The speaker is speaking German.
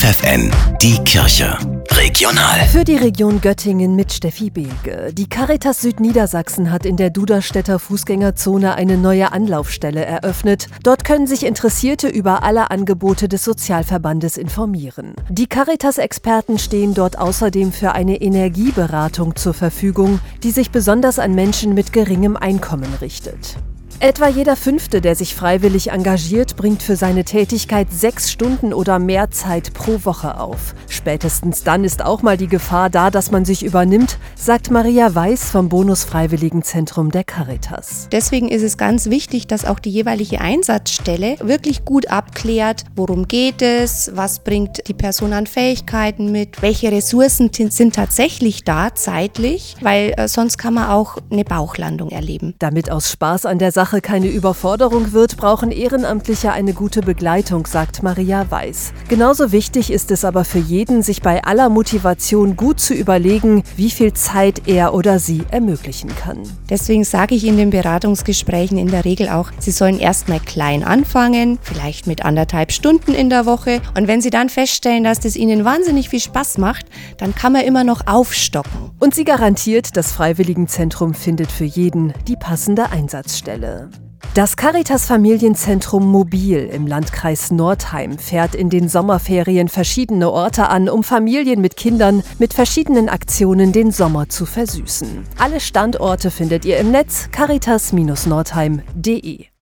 FFN, die Kirche. Regional. Für die Region Göttingen mit Steffi Behlke. Die Caritas Südniedersachsen hat in der Duderstädter Fußgängerzone eine neue Anlaufstelle eröffnet. Dort können sich Interessierte über alle Angebote des Sozialverbandes informieren. Die Caritas-Experten stehen dort außerdem für eine Energieberatung zur Verfügung, die sich besonders an Menschen mit geringem Einkommen richtet. Etwa jeder Fünfte, der sich freiwillig engagiert, bringt für seine Tätigkeit sechs Stunden oder mehr Zeit pro Woche auf. Spätestens dann ist auch mal die Gefahr da, dass man sich übernimmt, sagt Maria Weiß vom Bonus-Freiwilligenzentrum der Caritas. Deswegen ist es ganz wichtig, dass auch die jeweilige Einsatzstelle wirklich gut abklärt, worum geht es, was bringt die Person an Fähigkeiten mit, welche Ressourcen sind tatsächlich da zeitlich, weil äh, sonst kann man auch eine Bauchlandung erleben. Damit aus Spaß an der Sache Sache keine Überforderung wird, brauchen Ehrenamtliche eine gute Begleitung, sagt Maria Weiß. Genauso wichtig ist es aber für jeden, sich bei aller Motivation gut zu überlegen, wie viel Zeit er oder sie ermöglichen kann. Deswegen sage ich in den Beratungsgesprächen in der Regel auch, Sie sollen erstmal klein anfangen, vielleicht mit anderthalb Stunden in der Woche. Und wenn Sie dann feststellen, dass das Ihnen wahnsinnig viel Spaß macht, dann kann man immer noch aufstocken. Und sie garantiert, das Freiwilligenzentrum findet für jeden die passende Einsatzstelle. Das Caritas Familienzentrum Mobil im Landkreis Nordheim fährt in den Sommerferien verschiedene Orte an, um Familien mit Kindern mit verschiedenen Aktionen den Sommer zu versüßen. Alle Standorte findet ihr im Netz caritas-nordheim.de.